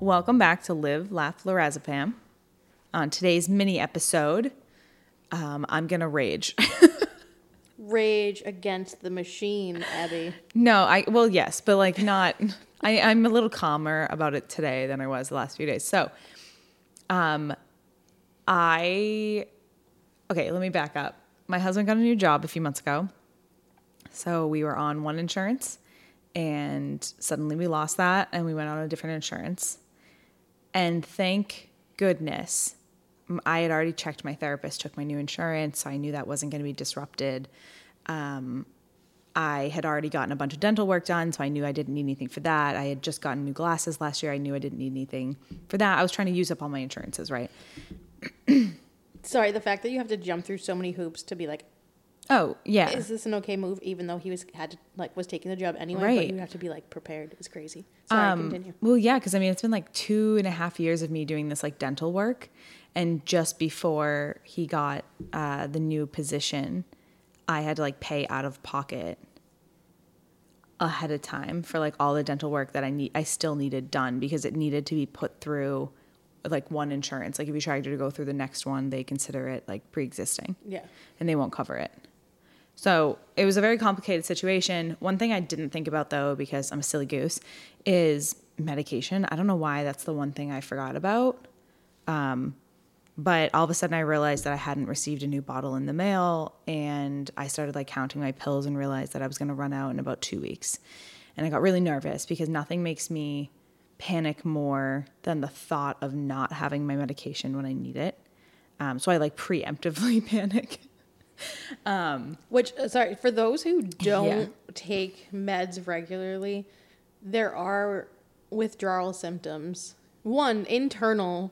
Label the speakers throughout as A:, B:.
A: Welcome back to Live, Laugh, Lorazepam. On today's mini episode, um, I'm gonna rage.
B: Rage against the machine, Abby.
A: no, I well, yes, but like not. I, I'm a little calmer about it today than I was the last few days. So, um, I okay. Let me back up. My husband got a new job a few months ago, so we were on one insurance, and suddenly we lost that, and we went on a different insurance. And thank goodness I had already checked my therapist, took my new insurance, so I knew that wasn't going to be disrupted. Um, I had already gotten a bunch of dental work done, so I knew I didn't need anything for that. I had just gotten new glasses last year. I knew I didn't need anything for that. I was trying to use up all my insurances, right?
B: Sorry, the fact that you have to jump through so many hoops to be like,
A: Oh, yeah.
B: is this an okay move? Even though he was had to, like was taking the job anyway, but you have to be like prepared. Is crazy. Sorry,
A: Um,
B: continue.
A: Well, yeah, because I mean, it's been like two and a half years of me doing this like dental work. And just before he got uh, the new position, I had to like pay out of pocket ahead of time for like all the dental work that I need I still needed done because it needed to be put through like one insurance. Like if you try to go through the next one, they consider it like pre-existing
B: Yeah.
A: and they won't cover it. So it was a very complicated situation. One thing I didn't think about though, because I'm a silly goose, is medication. I don't know why that's the one thing I forgot about. Um, but all of a sudden I realized that I hadn't received a new bottle in the mail and I started like counting my pills and realized that I was going to run out in about 2 weeks. And I got really nervous because nothing makes me panic more than the thought of not having my medication when I need it. Um, so I like preemptively panic.
B: Which uh, sorry for those who don't
A: Yeah.
B: take meds regularly, there are withdrawal symptoms. One internal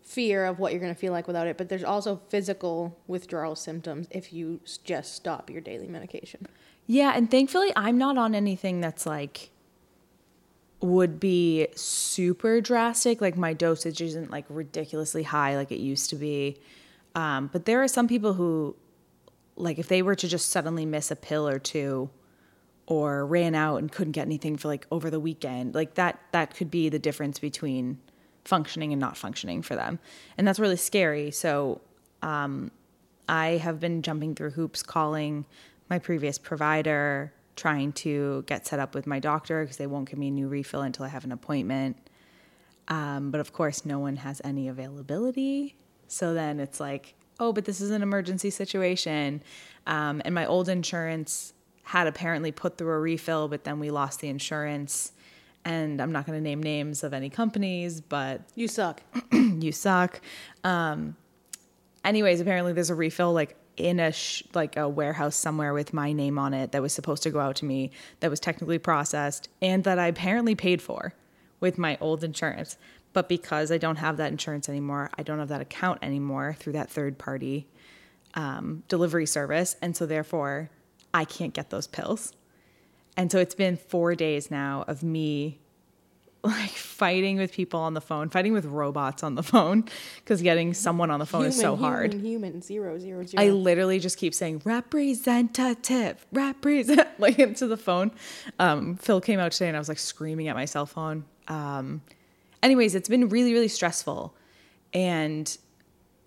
B: fear of what you're going to feel like without it, but there's also physical withdrawal symptoms if you just stop your daily medication.
A: Yeah, and thankfully I'm not on anything that's like would be super drastic. Like my dosage isn't like ridiculously high like it used to be. Um, but there are some people who like if they were to just suddenly miss a pill or two or ran out and couldn't get anything for like over the weekend, like that that could be the difference between functioning and not functioning for them. And that's really scary. So I have been jumping through hoops calling my previous provider, trying to get set up with my doctor because they won't give me a new refill until I have an appointment. Um, but of course, no one has any availability. So then it's like, oh, but this is an emergency situation. Um, and my old insurance had apparently put through a refill, but then we lost the insurance. And I'm not going to name names of any companies, but
B: You suck.
A: you suck. Um, anyways, apparently there's a refill like in a sh- like a warehouse somewhere with my name on it that was supposed to go out to me that was technically processed and that I apparently paid for with my old insurance. But because I don't have that insurance anymore, I don't have that account anymore through that third party um, delivery service, and so therefore I can't get those pills. And so it's been four days now of me like fighting with people on the phone, fighting with robots on the phone, because getting someone on the phone is so hard.
B: Human, human, zero, zero, zero.
A: I literally just keep saying representative, represent like into the phone. Um, Phil came out today and I was like screaming at my cell phone. Um, anyways, it's been really, really stressful. And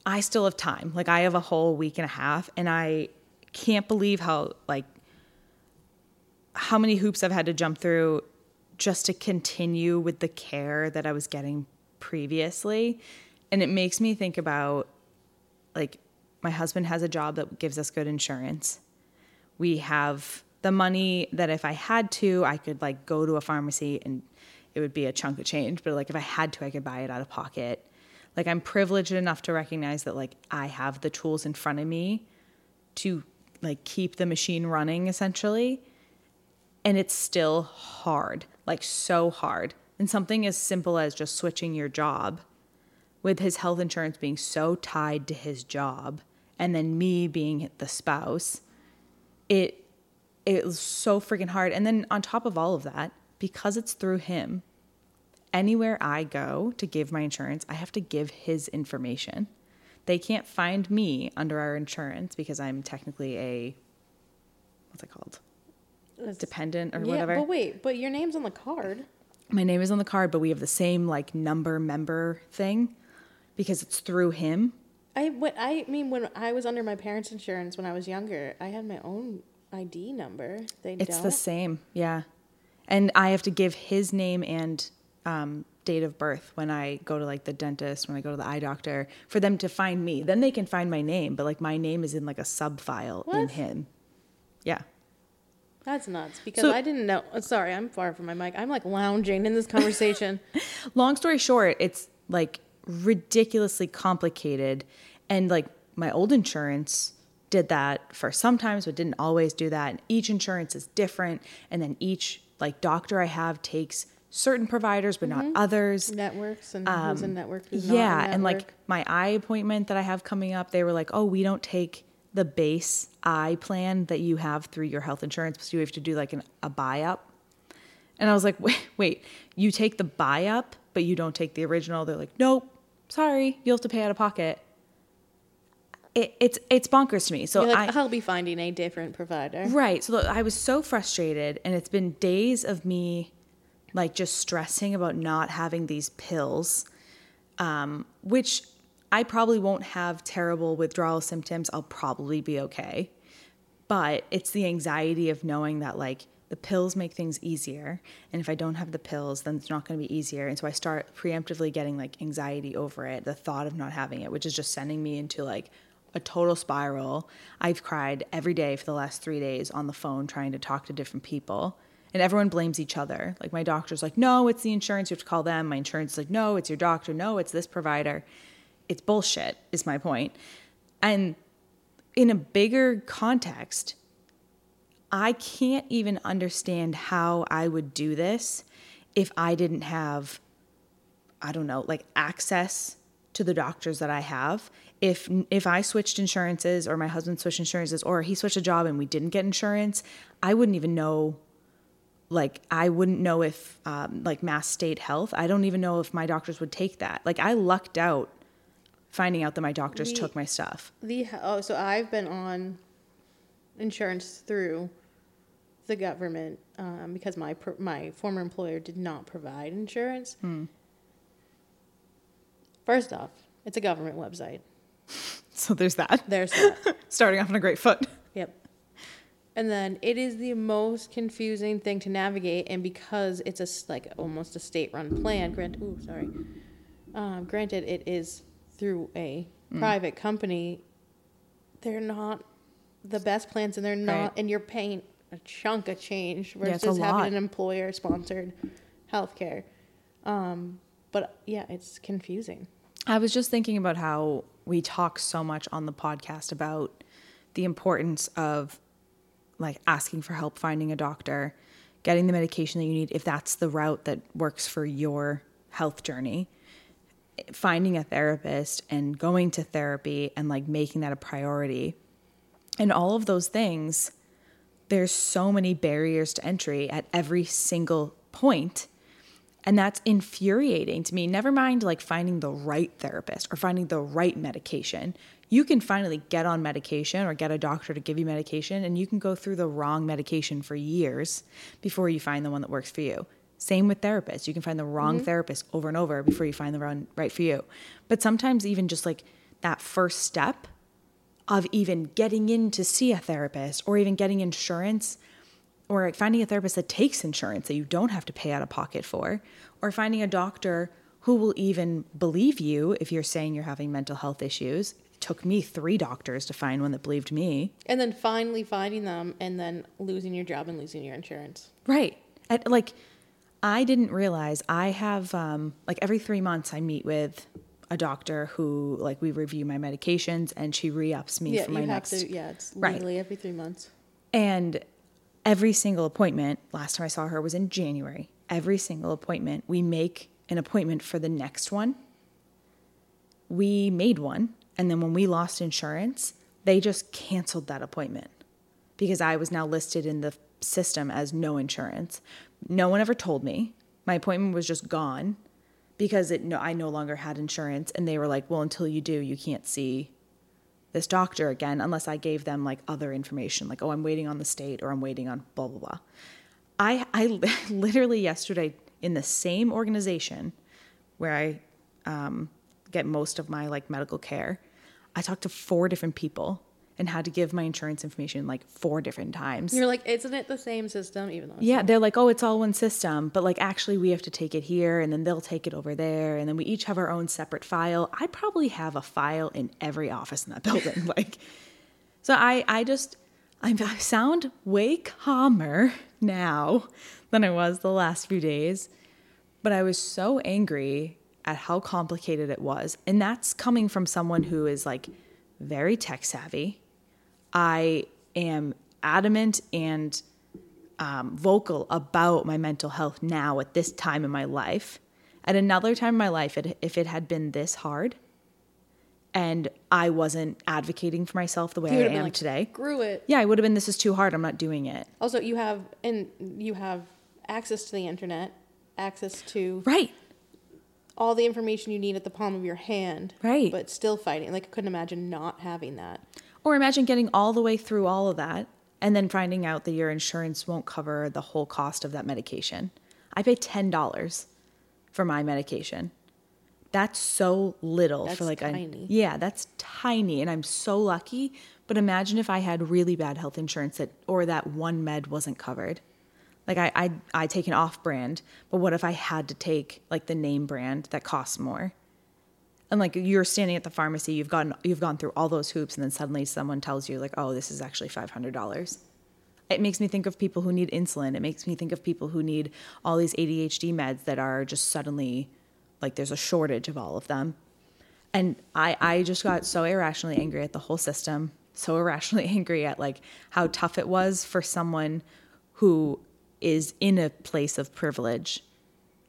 A: I still have time. Like I have a whole week and a half and I can't believe how like how many hoops I've had to jump through just to continue with the care that I was getting previously. And it makes me think about like my husband has a job that gives us good insurance. We have the money that if I had to, I could like go to a pharmacy and it would be a chunk of change, but like if I had to, I could buy it out of pocket. Like I'm privileged enough to recognize that like I have the tools in front of me to like keep the machine running essentially. And it's still hard, like so hard. And something as simple as just switching your job with his health insurance being so tied to his job and then me being the spouse it it was so freaking hard and then on top of all of that because it's through him anywhere i go to give my insurance i have to give his information they can't find me under our insurance because I'm technically a what's it called? Dependent or
B: yeah,
A: whatever.
B: but wait, but your name's on the card.
A: My name is on the card, but we have the same like number member thing because it's through him.
B: I what I mean when I was under my parents' insurance when I was younger, I had my own ID number. They
A: It's
B: don't.
A: the same, yeah. And I have to give his name and um, date of birth when I go to like the dentist, when I go to the eye doctor, for them to find me. Then they can find my name, but like my name is in like a sub file in him. Yeah.
B: That's nuts because
A: So-
B: I didn't know. uh, Sorry, I'm far from my mic. I'm like lounging in this conversation.
A: Long story short, it's like ridiculously complicated. And like my old insurance did that for sometimes, but didn't always do that. And each insurance is different. And then each like doctor I have takes certain providers, but not others.
B: Networks and who's a network, who's not
A: Um, yeah
B: a
A: and like my eye appointment that i have coming up they were like oh we don't take the base eye plan that you have through your health insurance so you have to do like an, a buy up and i was like wait wait you take the buy up but you don't take the original they're like nope sorry you'll have to pay out of pocket it, it's it's bonkers to me so
B: like,
A: i
B: I'll be finding a different provider.
A: Right. So I was so frustrated, and it's been days of me like just stressing about not having these pills, um, which I probably won't have terrible withdrawal symptoms. I'll probably be okay. But it's the anxiety of knowing that like the pills make things easier. And if I don't have the pills, then it's not going to be easier. And so I start preemptively getting like anxiety over it, the thought of not having it, which is just sending me into like a total spiral. I've cried every day for the last three days on the phone trying to talk to different people. And everyone blames each other. Like my doctor's like, no, it's the insurance. You have to call them. My insurance is like, no, it's your doctor. No, it's this provider. It's bullshit, is my. And in a bigger context, I can't even understand how I would do this if I didn't have, I don't know, like access to the doctors that I have. If if I switched insurances or my husband switched insurances or he switched a job and we didn't get insurance, I wouldn't even know. Like I wouldn't know if um, like Mass State Health. I don't even know if my doctors would take that. Like I lucked out finding out that my doctors
B: We-
A: took my stuff.
B: The oh, so I've been on insurance through the government um, because my my former employer did not provide insurance. First off, it's a government website.
A: So there's that.
B: There's that.
A: Starting off on a great foot.
B: Yep. And then it is the most confusing thing to navigate, and because it's a like almost a state-run plan, grant, ooh, sorry, um, granted it is through a private company, they're not the best plans, and they're not,
A: Right.
B: and you're paying a chunk of change
A: Yeah,
B: versus having
A: lot.
B: an employer-sponsored healthcare. Um, but yeah, it's confusing.
A: I was just thinking about how we talk so much on the podcast about the importance of like asking for help, finding a doctor, getting the medication that you need if that's the route that works for your health journey, finding a therapist and going to therapy and like making that a priority. And all of those things, there's so many barriers to entry at every single point and that's infuriating to me. Never mind like finding the right therapist or finding the right medication. You can finally get on medication or get a doctor to give you medication, and you can go through the wrong medication for years before you find the one that works for you. Same with therapists. You can find the wrong mm-hmm. therapist over and over before you find the one right for you. But sometimes, even just like that first step of even getting in to see a therapist or even getting insurance or like finding a therapist that takes insurance that you don't have to pay out of pocket for, or finding a doctor who will even believe you if you're saying you're having mental health issues. It took me three doctors to find one that believed me.
B: And then finally finding them, and then losing your job and losing your insurance.
A: Right. At, like, I didn't realize I have, um, like, every three months I meet with a doctor who, like, we review my medications and she re ups me
B: Yeah,
A: for
B: you
A: my
B: have
A: next.
B: to. Yeah, it's
A: Right.
B: legally every three months.
A: And every single appointment, last time I saw her was in January. Every single appointment, we make an appointment for the next one. We made one. And then when we lost insurance, they just canceled that appointment because I was now listed in the system as no insurance. No one ever told me. My appointment was just gone because it no I no longer had insurance and they were like, "Well, until you do, you can't see this doctor again unless I gave them like other information like, "Oh, I'm waiting on the state or I'm waiting on blah blah blah." I I literally yesterday in the same organization where I um, get most of my like medical care, I talked to four different people and had to give my insurance information like four different times.
B: You're like, isn't it the same system? Even though
A: Yeah,
B: not?
A: they're like, oh, it's all one system, but like actually we have to take it here and then they'll take it over there and then we each have our own separate file. I probably have a file in every office in that building. like, so I, I just, I I sound way calmer now than I was the last few days, but I was so angry at how complicated it was. And that's coming from someone who is like very tech savvy. I am adamant and um, vocal about my mental health now at this time in my life. At another time in my life, it, if it had been this hard and I wasn't advocating for myself the way I am
B: like,
A: today,
B: grew it.
A: yeah, I would have been, this is too hard. I'm not doing it.
B: Also, you have and you have access to the internet, access to
A: Right.
B: all the information you need at the palm of your hand.
A: Right.
B: But still fighting. Like I couldn't imagine not having that.
A: Or imagine getting all the way through all of that and then finding out that your insurance won't cover the whole cost of that medication. I pay $10 for my medication. That's so little
B: That's
A: for like a
B: tiny.
A: yeah, that's tiny and I'm so lucky, but imagine if I had really bad health insurance that or that one med wasn't covered. Like I I I take an off brand, but what if I had to take like the name brand that costs more? And like you're standing at the pharmacy you've gone you've gone through all those hoops and then suddenly someone tells you like oh this is actually $500 it makes me think of people who need insulin. It makes me think of people who need all these adhd meds that are just suddenly like there's a shortage of all of them. And i i just got so irrationally angry at the whole system so irrationally angry at like how tough it was for someone who is in a place of privilege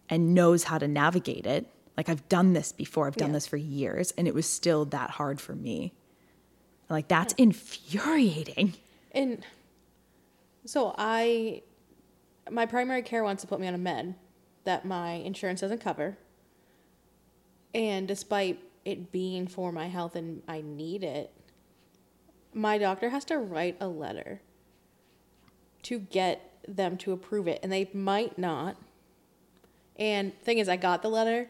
A: and knows how to navigate it. Like I've done this before, I've done
B: Yeah.
A: this for years, and it was still that hard for me. Like that's infuriating.
B: And so I, my primary care wants to put me on a med that my insurance doesn't cover. And despite it being for my health and I need it, my doctor has to write a letter to get them to approve it. And they might not. And thing is, I got the letter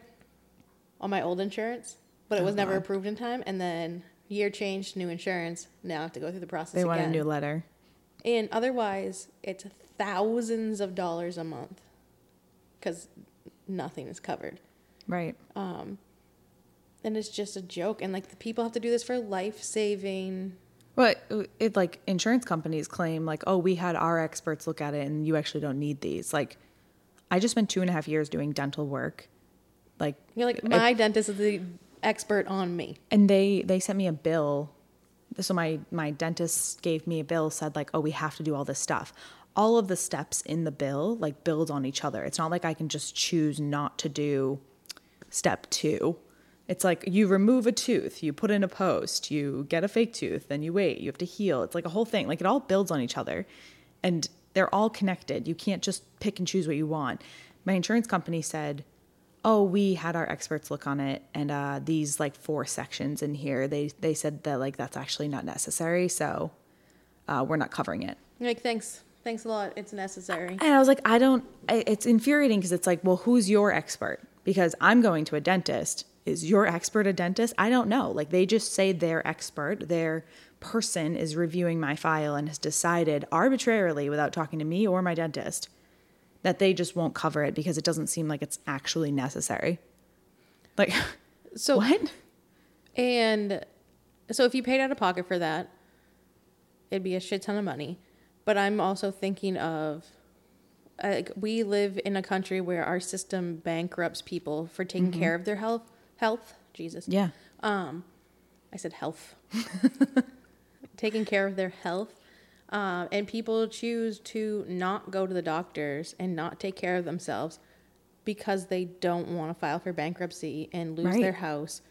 B: on my old insurance, but it was oh, never approved in time. And then year changed, new insurance. Now I have to go through the process
A: They want a new letter.
B: And otherwise, it's thousands of dollars a month because nothing is covered.
A: Right.
B: Um, and it's just a joke. And like the people have to do this for life saving.
A: Well, it, it like insurance companies claim like, oh, we had our experts look at it, and you actually don't need these. Like, I just spent two and a half years doing dental work, like
B: You're like, my dentist is the expert on me.
A: and they they sent me a bill. So my my dentist gave me a bill said like oh we have to do all this stuff. All of the steps in the bill like build on each other. It's not like i can just choose not to do step two. It's like you remove a tooth you put in a post you get a fake tooth then you wait you have to heal. It's like a whole thing. Like it all builds on each other. And they're all connected. You can't just pick and choose what you want. My insurance company said oh we had our experts look on it and uh, these like four sections in here they they said that like that's actually not necessary so uh, we're not covering it
B: You're like, thanks. Thanks a lot. It's necessary.
A: and i was like i don't it's infuriating because it's like well who's your expert because i'm going to a dentist is your expert a dentist i don't know like they just say they're expert their person is reviewing my file and has decided arbitrarily without talking to me or my dentist that they just won't cover it because it doesn't seem like it's actually necessary like
B: So,
A: what
B: and so if you paid out of pocket for that, it'd be a shit ton of money. But I'm also thinking of like we live in a country where our system bankrupts people for taking care of their health. Health, Jesus.
A: yeah Um,
B: I said health. taking care of their health. Um, and people choose to not go to the doctors and not take care of themselves because they don't want to file for bankruptcy and lose
A: Right.
B: their house,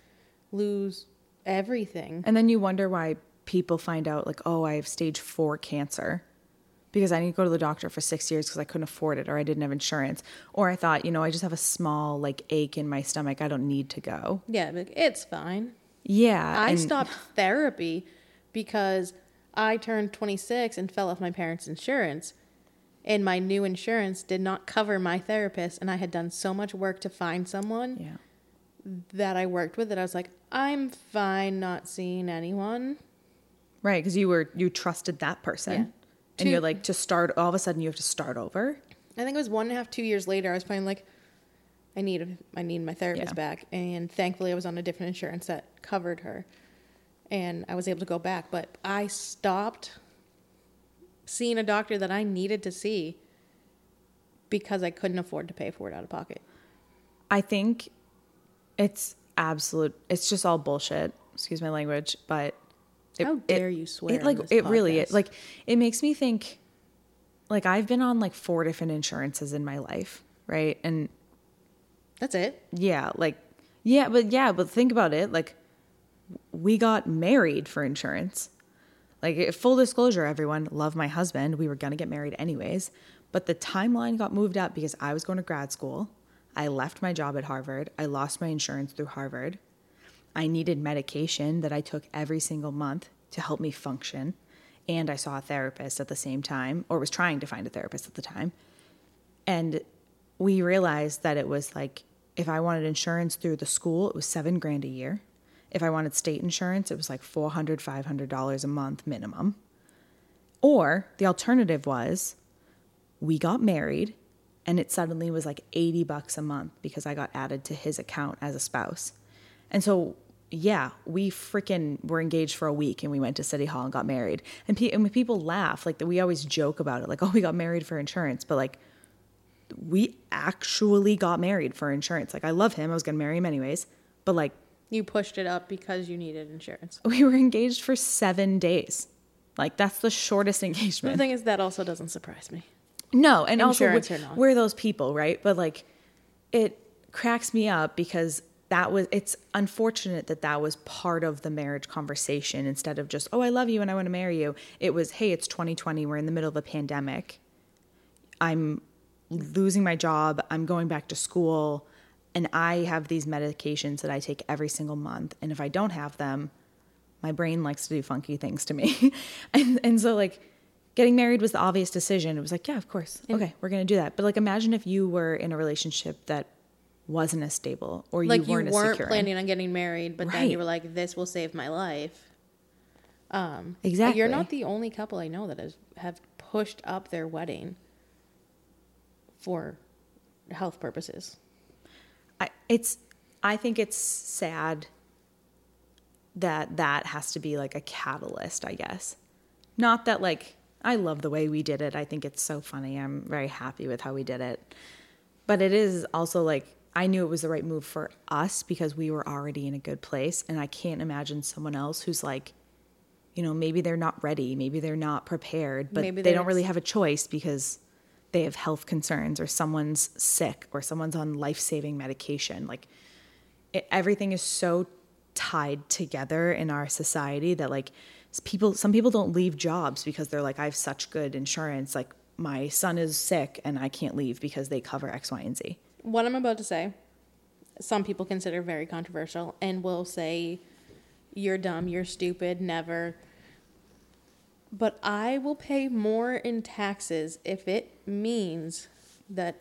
B: lose everything.
A: And then you wonder why people find out, like, oh, I have stage four cancer. because I need to go to the doctor for six years because I couldn't afford it or I didn't have insurance. Or I thought, you know, I just have a small like ache in my stomach. I don't need to go.
B: Yeah, it's fine.
A: Yeah.
B: I
A: and-
B: stopped therapy because I turned 26 and fell off my parents' insurance. And my new insurance did not cover my therapist. And I had done so much work to find someone
A: Yeah.
B: that I worked with that I was like, I'm fine not seeing anyone.
A: Right. Because you were, you trusted that person.
B: Yeah.
A: And
B: Two-
A: you're like, to start, all of a sudden you have to start over.
B: I think it was one and a half, two years later. I was finally like, I need, I need my therapist
A: Yeah.
B: back, and thankfully, I was on a different insurance that covered her, and I was able to go back. But I stopped seeing a doctor that I needed to see because I couldn't afford to pay for it out of pocket.
A: I think it's absolute. It's just all bullshit. Excuse my language, but
B: How dare you swear
A: It like it really is. Like it makes me think. Like I've been on like four different insurances in my life, right? And
B: That's it.
A: yeah, like yeah, but yeah, but think about it. Like we got married for insurance. Like eh, full disclosure, everyone, love my husband. We were gonna get married anyways, but the timeline got moved up because I was going to grad school. I left my job at Harvard. I lost my insurance through Harvard. I needed medication that I took every single month to help me function. And I saw a therapist at the same time, or was trying to find a therapist at the time. And we realized that it was like if I wanted insurance through the school, it was seven grand a year. If I wanted state insurance, it was like $400, $500 a month minimum. Or the alternative was we got married and it suddenly was like 80 bucks a month because I got added to his account as a spouse. And so, yeah, we freaking were engaged for a week and we went to City Hall and got married. And, pe- and people laugh, like we always joke about it, like, oh, we got married for insurance, but like we actually got married for insurance. Like I love him, I was gonna marry him anyways, but like
B: You pushed it up because you needed insurance.
A: we were engaged for seven days. Like that's the shortest engagement.
B: The thing is, that also doesn't surprise me.
A: No, and also we're, we're those people, right? But like, it cracks me up because that was. It's unfortunate that that was part of the marriage conversation instead of just, oh, I love you and I want to marry you. It was, hey, it's 2020. We're in the middle of a pandemic. I'm losing my job. I'm going back to school, and I have these medications that I take every single month. And if I don't have them, my brain likes to do funky things to me. and and so like getting married was the obvious decision. It was like, yeah, of course. Okay, we're going to do that. But like imagine if you were in a relationship that wasn't as stable or
B: like
A: you weren't,
B: you weren't planning on getting married, but then you were like, "This will save my life." Um,
A: Exactly.
B: You're not the only couple I know that has have pushed up their wedding for health purposes.
A: I, it's I think it's sad that that has to be like a catalyst, I guess. Not that like I love the way we did it. I think it's so funny. I'm very happy with how we did it. But it is also like I knew it was the right move for us because we were already in a good place and I can't imagine someone else who's like you know, maybe they're not ready, maybe they're not prepared, but
B: Maybe
A: they don't really have a choice because they have health concerns or someone's sick or someone's on life-saving medication. Like it, everything is so tied together in our society that like people some people don't leave jobs because they're like I have such good insurance like my son is sick and I can't leave because they cover X, Y, and Z.
B: What I'm about to say, some people consider very controversial and will say, "You're dumb, you're stupid, never." But I will pay more in taxes if it means that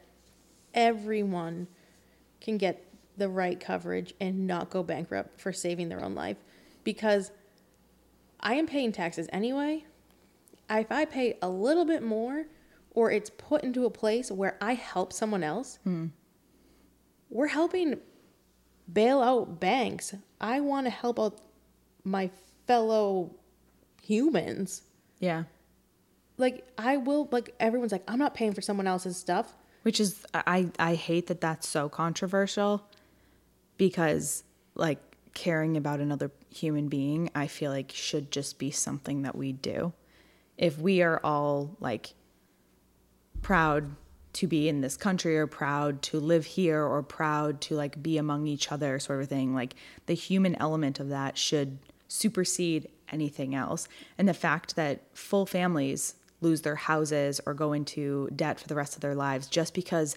B: everyone can get the right coverage and not go bankrupt for saving their own life because I am paying taxes anyway. If I pay a little bit more or it's put into a place where I help someone else, hmm. we're helping bail out banks. I want to help out my fellow humans.
A: Yeah.
B: Like I will like everyone's like I'm not paying for someone else's stuff.
A: Which is I I hate that that's so controversial because like caring about another human being, I feel like should just be something that we do. If we are all like proud to be in this country or proud to live here or proud to like be among each other sort of thing, like the human element of that should supersede anything else. And the fact that full families lose their houses or go into debt for the rest of their lives just because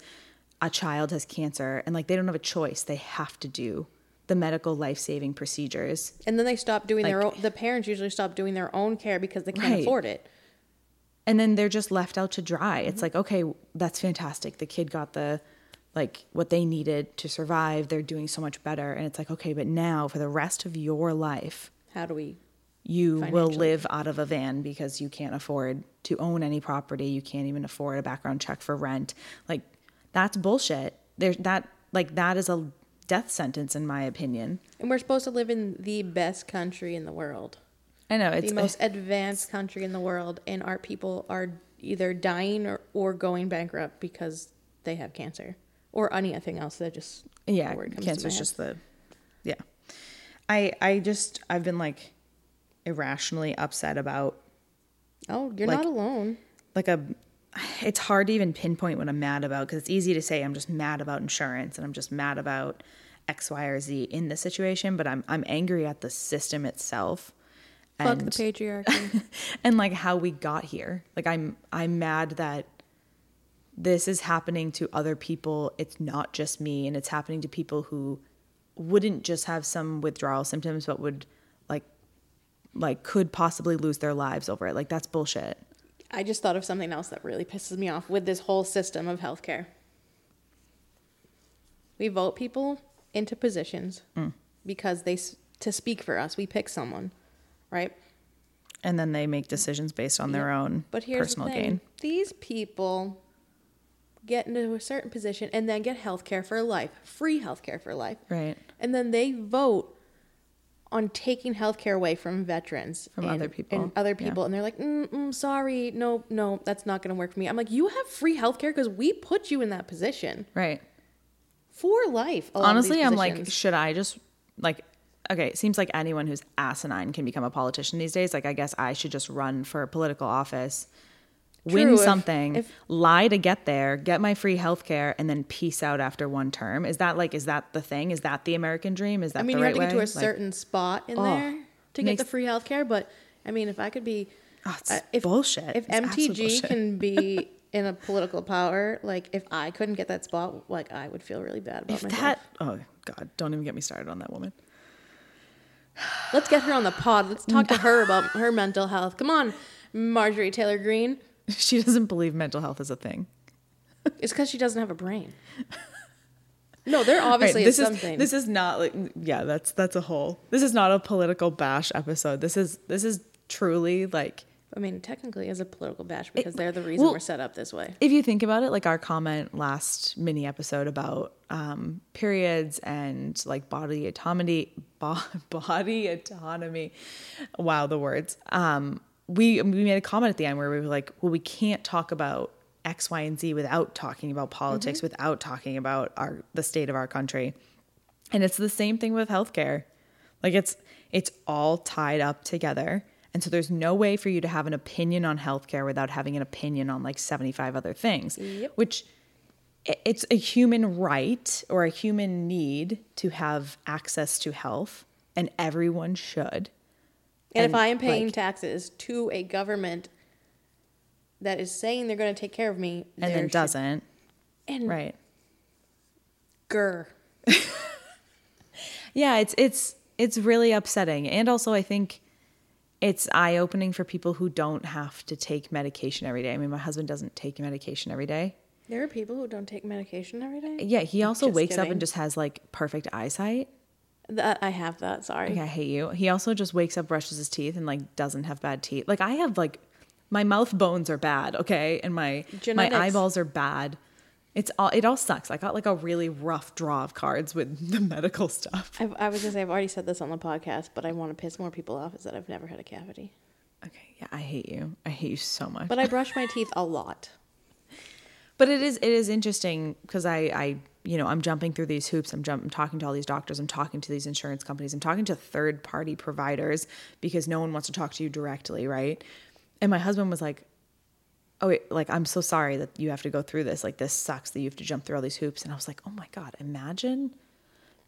A: a child has cancer and like they don't have a choice. They have to do the medical life-saving procedures.
B: And then they stop doing their own. The parents usually stop doing their own care because they can't
A: Right.
B: afford it.
A: and then they're just left out to dry. It's like, okay, that's fantastic. The kid got the like what they needed to survive. They're doing so much better. And it's like, okay, but now for the rest of your life,
B: How do we?
A: You will live out of a van because you can't afford to own any property. You can't even afford a background check for rent. Like that's bullshit. There's that like that is a death sentence in my opinion.
B: And we're supposed to live in the best country in the world,
A: I know it's
B: the most advanced country in the world, and our people are either dying or, or going bankrupt because they have cancer or anything else that just
A: yeah
B: the word comes to
A: cancer is just the yeah i i just i've been like irrationally upset about
B: oh you're
A: like-
B: not alone.
A: like a it's hard to even pinpoint what i'm mad about because it's easy to say i'm just mad about insurance and i'm just mad about x y or z in this situation but i'm i'm angry at the system itself
B: Fuck the
A: and
B: patriarchy.
A: and like how we got here like i'm i'm mad that this is happening to other people it's not just me and it's happening to people who wouldn't just have some withdrawal symptoms but would like could possibly lose their lives over it like that's bullshit
B: I just thought of something else that really pisses me off with this whole system of healthcare. We vote people into positions
A: Mm.
B: because they to speak for us. We pick someone, right?
A: and then they make decisions based on their own
B: But here's
A: personal
B: the thing.
A: gain
B: These people get into a certain position and then get health care for life, free health care for life.
A: right
B: And then they vote on taking health care away from veterans
A: From
B: and,
A: other people.
B: and other
A: Yeah.
B: people and they're like mm, mm, sorry no no that's not going to work for me. I'm like you have free health care because we put you in that position.
A: Right.
B: For life a lot of these
A: honestly i'm like should i just like okay it seems like anyone who's asinine can become a politician these days. Like i guess i should just run for political office win
B: True,
A: something
B: if-
A: lie to get there get my free health care and then peace out after one term is that like is that the thing is that the american dream is that
B: i mean
A: the
B: you
A: right
B: have to get to a
A: Like,
B: certain spot in
A: oh,
B: there to get the free health care but i mean if i could be
A: oh,
B: uh, if
A: bullshit
B: if
A: It's
B: mtg
A: bullshit.
B: can be in a political power like if i couldn't get that spot like i would feel really bad about
A: if
B: myself
A: that oh god don't even get me started on that woman
B: Let's get her on the pod. Let's talk to her about her mental health. Come on, Marjorie Taylor Greene.
A: she doesn't believe mental health is a thing
B: It's because she doesn't have a brain. No, there
A: Right,
B: obviously
A: this
B: is something.
A: This is not like yeah, that's that's a whole. This is not a political bash episode. This is this is truly like
B: I mean, technically, is a political bash because they're the reason
A: well-
B: we're set up this way.
A: if you think about it, like our comment last mini episode about um, periods and like body autonomy, bo- body autonomy. Wow, the words. Um, we we made a comment at the end where we were like, well, we can't talk about X, Y, and Z without talking about politics, mm-hmm. without talking about our the state of our country. And it's the same thing with healthcare. Like it's it's all tied up together. And so there's no way for you to have an opinion on healthcare without having an opinion on like 75 other things.
B: Yep.
A: Which it's a human right or a human need to have access to health and everyone should.
B: And,
A: and,
B: if I am paying
A: like-
B: taxes to a government that is saying they're going to take care of me,
A: And then doesn't.
B: and
A: Right.
B: grr.
A: Yeah, it's it's it's really upsetting. And also I think it's eye-opening for people who don't have to take medication every day. I mean, my husband doesn't take medication every day.
B: There are people who don't take medication every day.
A: Yeah, he also
B: Just
A: wakes up and just has like perfect eyesight.
B: That I have that. Sorry.
A: Like, I hate you. He also just wakes up, brushes his teeth, and like doesn't have bad teeth. Like I have like my mouth bones are bad, okay, and my
B: Genetics.
A: my eyeballs are bad. It's all it all sucks. I got like a really rough draw of cards with the medical stuff.
B: I've, I was gonna say I've already said this on the podcast, but I want to piss more people off. Is that I've never had a cavity,
A: Okay, yeah, I hate you. I hate you so much.
B: but I brush my teeth a lot.
A: But it is it is interesting because I I you know I'm jumping through these hoops. I'm jump, I'm talking to all these doctors. I'm talking to these insurance companies. I'm talking to third party providers because no one wants to talk to you directly, right? And my husband was like, "Oh, wait, like I'm so sorry that you have to go through this. Like this sucks that you have to jump through all these hoops." And I was like, "Oh my god, imagine."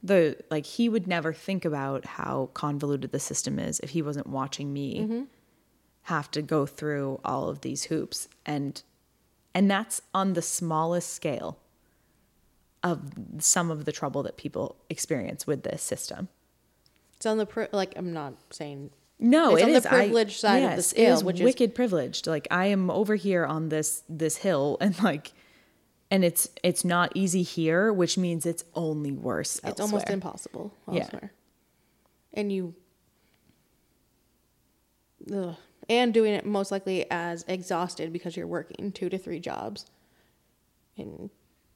A: The like he would never think about how convoluted the system is if he wasn't watching me mm-hmm. have to go through all of these hoops and and that's on the smallest scale of some of the trouble that people experience with this system.
B: It's on the pri- like I'm not saying
A: No,
B: It's
A: it
B: on the
A: is. I-
B: privileged side of the scale,
A: is
B: which is-
A: wicked privileged. Like I am over here on this this hill, and like, and it's it's not easy here, which means it's only worse.
B: it's almost impossible elsewhere. Yeah. And you Ugh. And doing it most likely as exhausted because you're working two to three jobs. And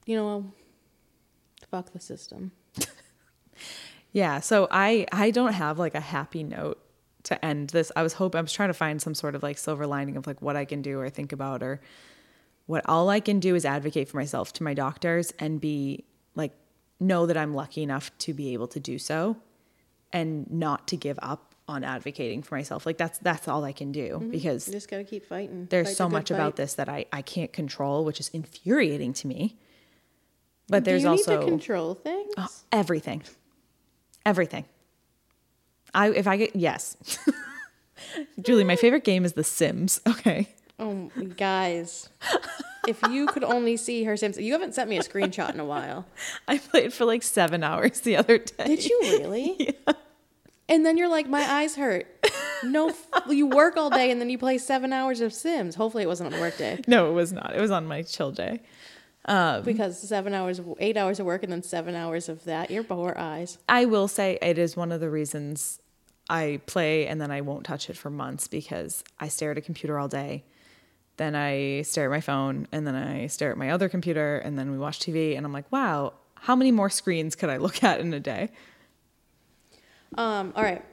B: you know fuck the system.
A: Yeah, so I I don't have like a happy note to end this. I was hoping I was trying to find some sort of like silver lining of like what I can do or think about or what all I can do is advocate for myself to my doctors and be like know that I'm lucky enough to be able to do so and not to give up on advocating for myself. Like that's that's all I can do mm-hmm. because
B: You just gotta keep fighting.
A: there's
B: Fight
A: so
B: the
A: much about this that I I can't control, which is infuriating to me. But
B: Do
A: there's
B: you
A: also
B: need to control things.
A: Oh, everything. Everything. I if I get yes. Julie, my favorite game is The Sims. Okay.
B: Oh, guys. if you could only see her Sims. You haven't sent me a screenshot in a while.
A: I played for like seven hours the other day.
B: Did you really? And then you're like, my eyes hurt. No, f- you work all day and then you play seven hours of Sims. Hopefully, it wasn't on a work day
A: No, it was not. It was on my chill day.
B: Um, because seven hours, of, eight hours of work, and then seven hours of that. Your poor eyes.
A: I will say it is one of the reasons I play and then I won't touch it for months because I stare at a computer all day. Then I stare at my phone and then I stare at my other computer and then we watch TV and I'm like, wow, how many more screens could I look at in a day?
B: Um, all right.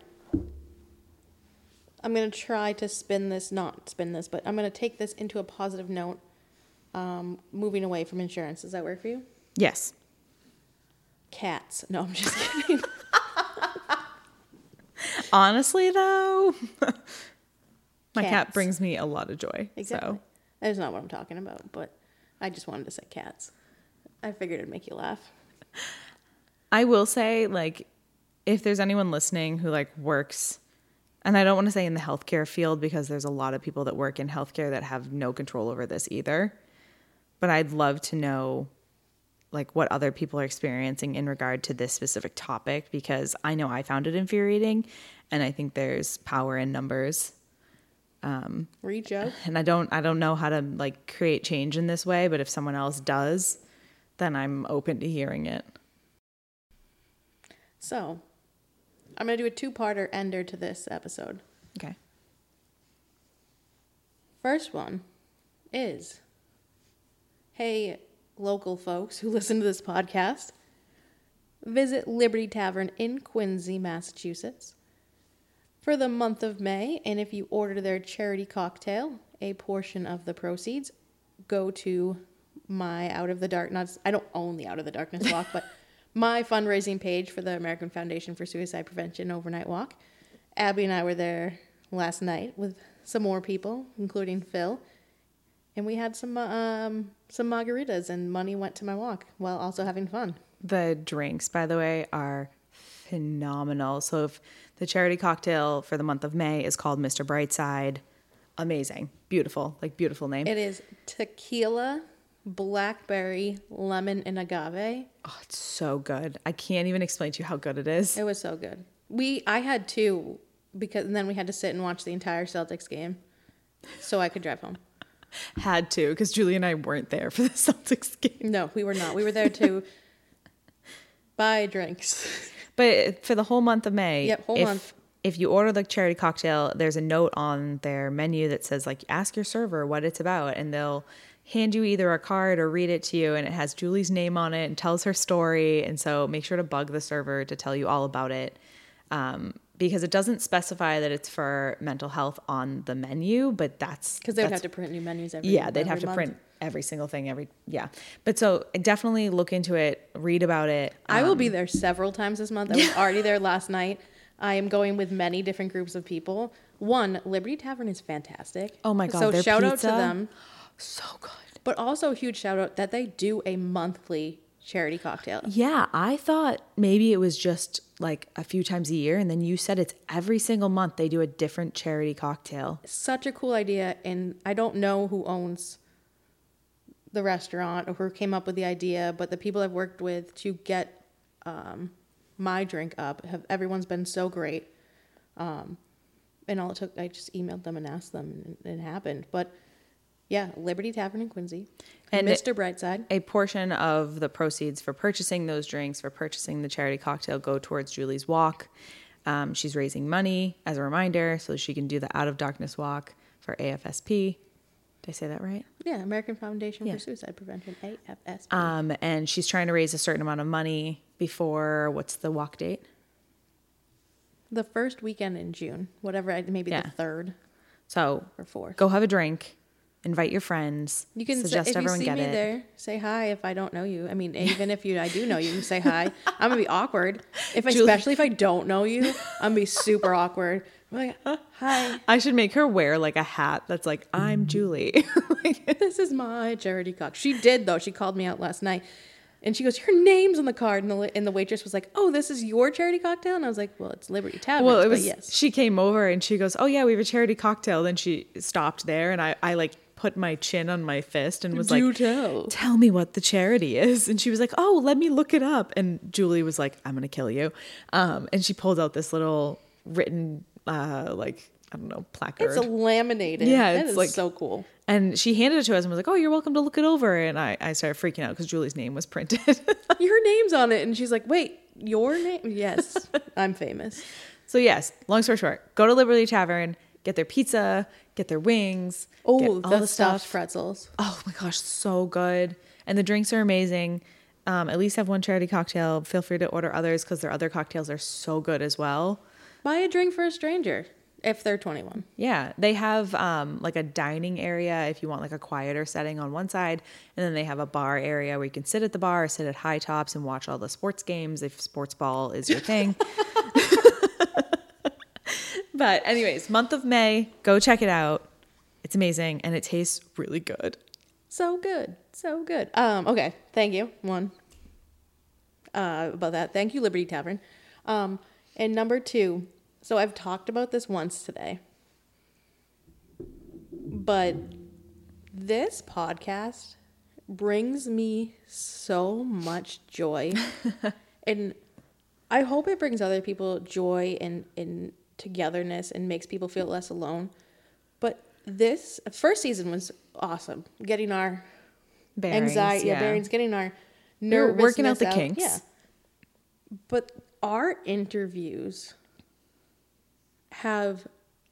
B: I'm gonna try to spin this, not spin this, but I'm gonna take this into a positive note. Um, moving away from insurance. Does that work for you?
A: Yes.
B: Cats. No, I'm just kidding.
A: Honestly, though, my cat brings me a lot of joy.
B: Exactly.
A: So
B: That is not what I'm talking about, but I just wanted to say cats. I figured it'd make you laugh.
A: I will say, like, if there's anyone listening who like works, and I don't want to say in the healthcare field because there's a lot of people that work in healthcare that have no control over this either. But I'd love to know like what other people are experiencing in regard to this specific topic because I know I found it infuriating and I think there's power in numbers.
B: Um, Reach out.
A: and I don't I don't know how to like create change in this way, but if someone else does, then I'm open to hearing it.
B: So, I'm going to do a two parter ender to this episode.
A: Okay.
B: First one is Hey, local folks who listen to this podcast, visit Liberty Tavern in Quincy, Massachusetts for the month of May. And if you order their charity cocktail, a portion of the proceeds go to my Out of the Darkness. I don't own the Out of the Darkness walk, but my fundraising page for the American Foundation for Suicide Prevention overnight walk. Abby and I were there last night with some more people, including Phil, and we had some um, some margaritas, and money went to my walk while also having fun.
A: The drinks, by the way, are phenomenal. So if the charity cocktail for the month of May is called Mr. Brightside, amazing. Beautiful. Like beautiful name.
B: It is tequila, blackberry, lemon, and agave.
A: oh, it's so good. I can't even explain to you how good it is.
B: It was so good. We I had two because and then we had to sit and watch the entire Celtics game, so I could drive home.
A: Had to, because Julie and I weren't there for the Celtics game.
B: No, we were not. We were there to buy drinks.
A: But for the whole month of May,
B: Yep, whole
A: if,
B: month.
A: If you order the charity cocktail, there's a note on their menu that says like ask your server what it's about, and they'll hand you either a card or read it to you, and it has Julie's name on it and tells her story. And so make sure to bug the server to tell you all about it, um, because it doesn't specify that it's for mental health on the menu, but that's
B: Because they would have to print new menus every
A: yeah they'd have to
B: month.
A: print every single thing every yeah but so definitely look into it read about it
B: I will be there several times this month. I was already there last night. I am going with many different groups of people. One, Liberty Tavern is fantastic.
A: Oh my God,
B: So shout out to them.
A: So good
B: But also a huge shout out that they do a monthly charity cocktail.
A: Yeah, I thought maybe it was just like a few times a year, and then you said it's every single month they do a different charity cocktail.
B: Such a cool idea, and I don't know who owns the restaurant or who came up with the idea, but the people I've worked with to get um, my drink up have everyone's been so great. Um, and all it took, I just emailed them and asked them, and it happened. But yeah, Liberty Tavern in Quincy,
A: And
B: Mr. Brightside.
A: A portion of the proceeds for purchasing those drinks, for purchasing the charity cocktail, go towards Julie's walk. Um, she's raising money as a reminder so she can do the Out of Darkness walk for AFSP. Did I say that right?
B: Yeah, American Foundation
A: Yeah.
B: for Suicide Prevention, AFSP.
A: Um, and she's trying to raise a certain amount of money before what's the walk date?
B: the first weekend in June, whatever, maybe
A: Yeah.
B: the third
A: So
B: or fourth.
A: go have a drink, invite your friends.
B: You can
A: suggest
B: say, if you
A: everyone
B: see
A: get
B: me
A: it.
B: there, say hi if I don't know you. I mean, even if you I do know you, can say hi. I'm gonna be awkward. If
A: Julie-
B: especially if I don't know you, I'm gonna be super awkward. I'm like, hi,
A: I should make her wear like a hat that's like I'm mm-hmm. Julie. like,
B: this is my charity cock. She did though. She called me out last night, and she goes, "Your name's on the card." And the and the waitress was like, "Oh, this is your charity cocktail," and I was like, "Well, it's Liberty Tavern."
A: well, it was.
B: yes.
A: She came over and she goes, "Oh yeah, we have a charity cocktail." Then she stopped there, and I, I like put my chin on my fist and was
B: Do
A: like,
B: tell.
A: "Tell me what the charity is." And she was like, "Oh, let me look it up." And Julie was like, "I'm gonna kill you," um, and she pulled out this little written, uh, like I don't know, placard.
B: It's a laminated.
A: Yeah,
B: that
A: it's
B: is
A: like-
B: so cool.
A: and she handed it to us and was like, "Oh, you're welcome to look it over." And I, I started freaking out because Julie's name was printed.
B: Your name's on it, and she's like, "Wait, your name?" Yes, I'm famous.
A: so yes, long story short, go to Liberty Tavern, get their pizza, get their wings, get
B: Oh,
A: all
B: the
A: the
B: stuffed pretzels.
A: Oh my gosh, so good. And the drinks are amazing. Um, at least have one charity cocktail. Feel free to order others because their other cocktails are so good as well.
B: Buy a drink for a stranger if they're 21.
A: Yeah, they have um, like a dining area if you want like a quieter setting on one side, and then they have a bar area where you can sit at the bar, sit at high tops, and watch all the sports games if sports ball is your thing. but anyways, month of May, go check it out. It's amazing and it tastes really good.
B: So good. So good. Um, okay. Thank you. One. Uh, about that. Thank you, Liberty Tavern. Um, and number two, so I've talked about this once today. But this podcast brings me so much joy. and I hope it brings other people joy and, and togetherness and makes people feel less alone. But this first season was awesome. Getting our
A: Bearings,
B: anxiety, yeah. bearings, getting our nervousness
A: working out the
B: out.
A: kinks.
B: Yeah. But our interviews have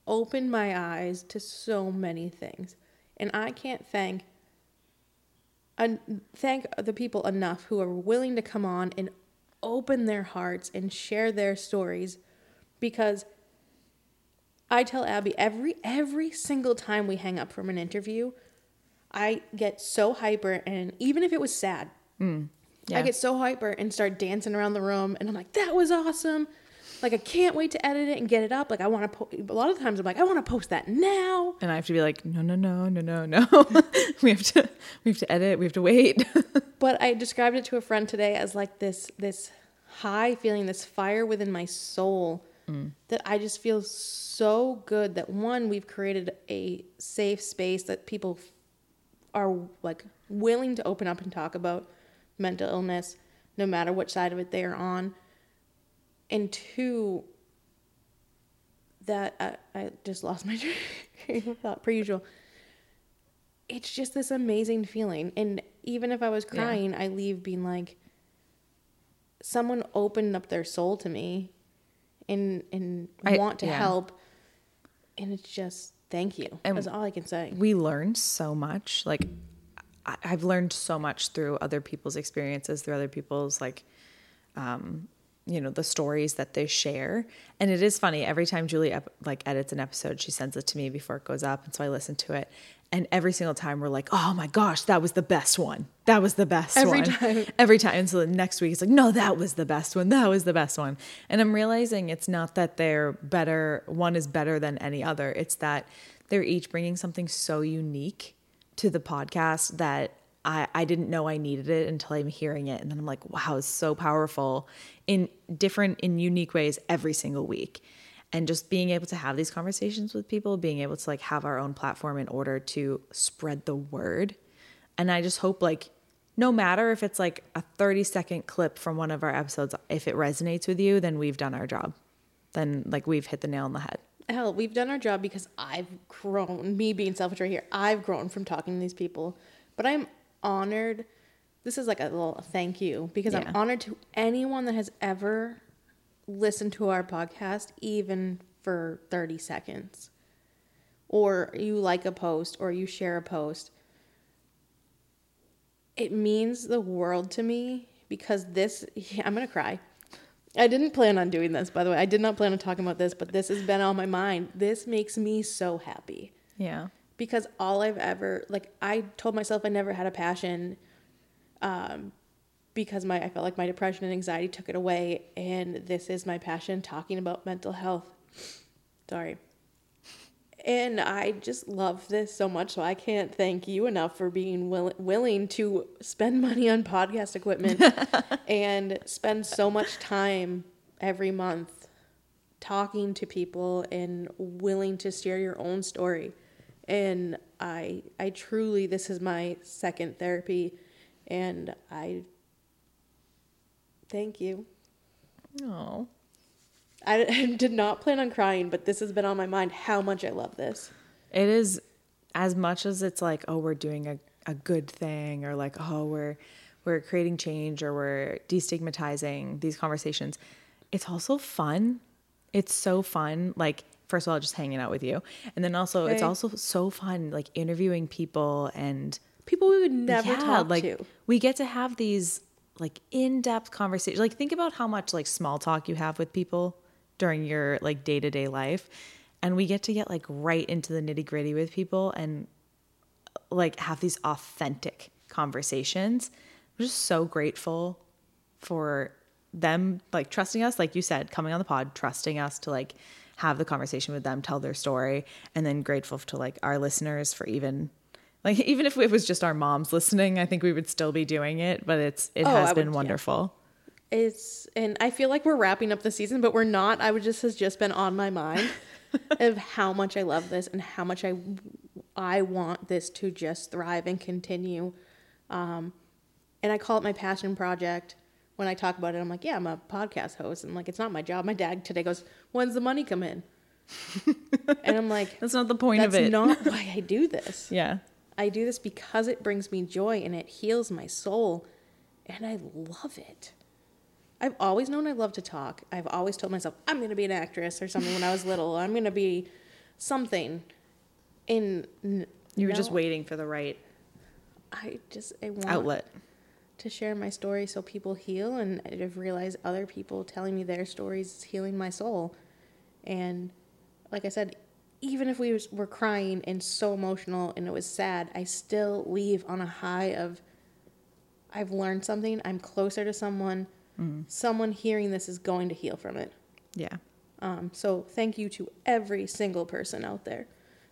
B: opened my eyes to so many things, and I can't thank un- thank the people enough who are willing to come on and open their hearts and share their stories because I tell Abby every every single time we hang up from an interview, I get so hyper and even if it was sad, mm, I
A: yeah.
B: get so hyper and start dancing around the room and I'm like, that was awesome. Like I can't wait to edit it and get it up. Like I want to po- a lot of times I'm like, I want to post that now.
A: And I have to be like, no, no, no, no, no, no. we have to, we have to edit. We have to wait.
B: But I described it to a friend today as like this this high feeling, this fire within my soul that I just feel so good that one we've created a safe space that people f- are like willing to open up and talk about mental illness no matter what side of it they are on. And two that I, I just lost my train of thought per usual it's just this amazing feeling. And even if I was
A: Yeah.
B: crying, I leave being like, someone opened up their soul to me and and
A: I-
B: want to
A: yeah.
B: help. And it's just thank you.
A: And
B: That's all I can say.
A: we learned so much. Like, I, I've learned so much through other people's experiences, through other people's like, um, you know, the stories that they share. And it is funny every time Julie ep- like edits an episode, she sends it to me before it goes up, and so I listen to it. And every single time we're like, "Oh my gosh, that was the best one. That was the best
B: Every
A: one."
B: time.
A: Every time. And so the next week it's like, "No, that was the best one. That was the best one." And I'm realizing it's not that they're better. One is better than any other. It's that they're each bringing something so unique to the podcast that I, I didn't know I needed it until I'm hearing it. And then I'm like, wow, it's so powerful in different, in unique ways every single week. And just being able to have these conversations with people, being able to like have our own platform in order to spread the word. And I just hope like no matter if it's like a 30 second clip from one of our episodes, if it resonates with you, then we've done our job. Then like we've hit the nail on the head.
B: Hell, we've done our job because I've grown, me being selfish right here, I've grown from talking to these people. But I'm honored. This is like a little thank you because
A: Yeah.
B: I'm honored to anyone that has ever listened to our podcast, even for 30 seconds. Or you like a post or you share a post. It means the world to me because this, I'm going to cry. I didn't plan on doing this, by the way. I did not plan on talking about this, but this has been on my mind. This makes me so happy
A: Yeah.
B: because all I've ever like I told myself I never had a passion um because my I felt like my depression and anxiety took it away and this is my passion talking about mental health. Sorry. And I just love this so much so I can't thank you enough for being will- willing to spend money on podcast equipment and spend so much time every month talking to people and willing to share your own story and i i truly this is my second therapy and i thank you
A: Oh.
B: I, I did not plan on crying but this has been on my mind how much i love this
A: It is as much as it's like, oh, we're doing a, a good thing or like, oh, we're we're creating change or we're destigmatizing these conversations. It's also fun. It's so fun. Like, first of all, just hanging out with you. And then also it's also so fun like interviewing people and
B: people we would never
A: yeah,
B: talk
A: like
B: to
A: we get to have these like in-depth conversation Like think about how much like small talk you have with people during your like day-to-day life. And we get to get like right into the nitty-gritty with people and like have these authentic conversations. I'm just so grateful for them like trusting us, like you said, coming on the pod, trusting us to like have the conversation with them, tell their story, and then grateful to like our listeners for even like even if it was just our moms listening, I think we would still be doing it. But it's it
B: Oh,
A: has
B: I
A: been
B: would- yeah.
A: wonderful.
B: it's and i feel like we're wrapping up the season but we're not i would just has just been on my mind of how much i love this and how much i i want this to just thrive and continue um and i call it my passion project when i talk about it i'm like yeah i'm a podcast host and like it's not my job my dad today goes when's the money come in and i'm like
A: That's not the point of it.
B: not why i do this
A: yeah.
B: I do this because it brings me joy and it heals my soul, and I love it. I've always known I love to talk. I've always told myself I'm going to be an actress or something when I was little. I'm going to be something. In
A: You were just waiting for the right
B: I just I want
A: outlet.
B: to share my story so people heal, and I've realized other people telling me their stories is healing my soul. And like I said, even if we was, were crying and so emotional and it was sad, I still leave on a high of I've learned something. I'm closer to someone. Someone hearing this is going to heal from it.
A: Yeah.
B: Um, so thank you to every single person out there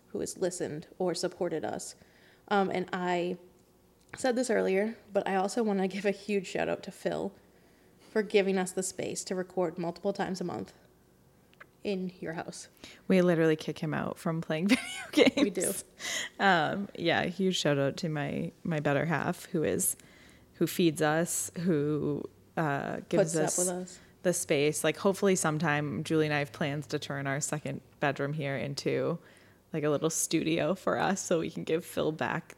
B: who has listened or supported us. Um, and I said this earlier, but I also want to give a huge shout out to Phil for giving us the space to record multiple times a month in your house.
A: We literally kick him out from playing video games.
B: We do.
A: Um, yeah, huge shout out to my my better half who is who feeds us, who uh, gives us,
B: us.
A: the space. Like hopefully sometime Julie and I have plans to turn our second bedroom here into like a little studio for us so we can give Phil back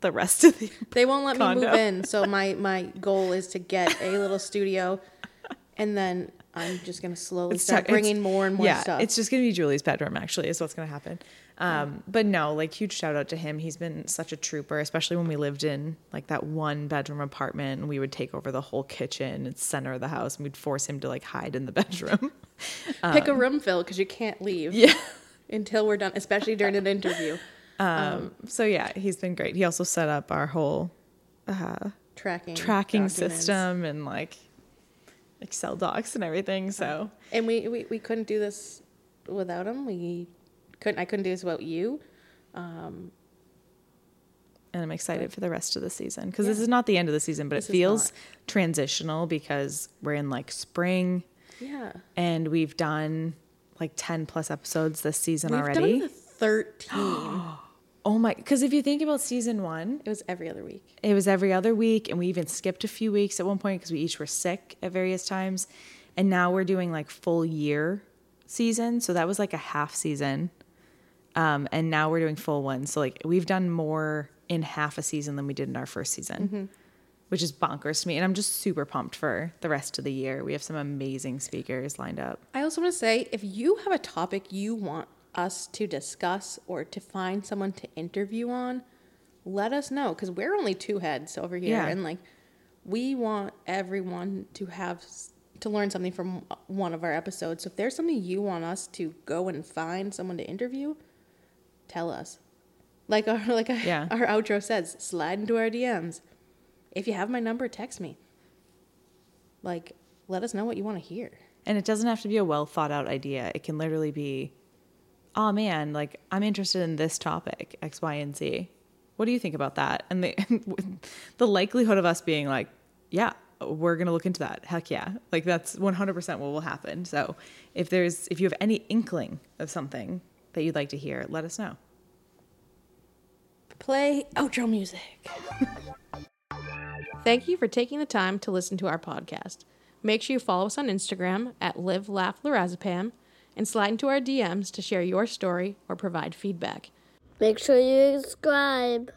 A: the rest of the
B: They won't let me move in, so my my goal is to get a little studio, and then I'm just gonna slowly
A: It's
B: start
A: it's-
B: bringing more and more
A: yeah,
B: stuff.
A: it's just gonna be Julie's bedroom. Actually, is what's gonna happen. Um, but no, like huge shout out to him. He's been such a trooper, especially when we lived in like that one bedroom apartment. and We would take over the whole kitchen and center of the house, and we'd force him to like hide in the bedroom.
B: Pick a room, Phil, because you can't leave
A: yeah.
B: until we're done, especially during an interview.
A: Um, so yeah, he's been great. He also set up our whole
B: Tracking
A: tracking
B: documents.
A: system and like Excel docs and everything. So
B: and we, we we couldn't do this without him. We couldn't. I couldn't do this without you. Um,
A: and I'm excited for the rest of the season because this is not the end of the season, but
B: This
A: it feels transitional because we're in like spring
B: Yeah.
A: and we've done like 10 plus episodes this season
B: We've
A: already.
B: done 13.
A: oh my, because if you think about season one,
B: it was every other week.
A: it was every other week and we even skipped a few weeks at one point because we each were sick at various times. And now we're doing like full year season. So that was like a half season. Um, and now we're doing full one. So like we've done more in half a season than we did in our first season, which is bonkers to me. And I'm just super pumped for the rest of the year. We have some amazing speakers lined up.
B: I also want to say if you have a topic you want us to discuss or to find someone to interview on, let us know because we're only two heads over here.
A: Yeah.
B: And like, we want everyone to have to learn something from one of our episodes. So if there's something you want us to go and find someone to interview, tell us. Like our like our,
A: Yeah.
B: our outro says, slide into our DMs. If you have my number, text me. Like, let us know what you want to hear.
A: And it doesn't have to be a well thought out idea. It can literally be, oh man, like I'm interested in this topic, X, Y, and Z. What do you think about that? And the, the likelihood of us being like, yeah, we're going to look into that. Heck yeah. Like that's 100% what will happen. So if there's, if you have any inkling of something that you'd like to hear, let us know.
B: play outro music. Thank you for taking the time to listen to our podcast. Make sure you follow us on Instagram at Live Laugh Lorazepam and slide into our DMs to share your story or provide feedback.
C: Make sure you subscribe.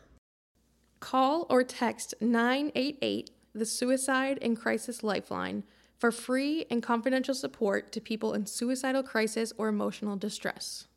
B: Call or text 988, the Suicide and Crisis Lifeline, for free and confidential support to people in suicidal crisis or emotional distress.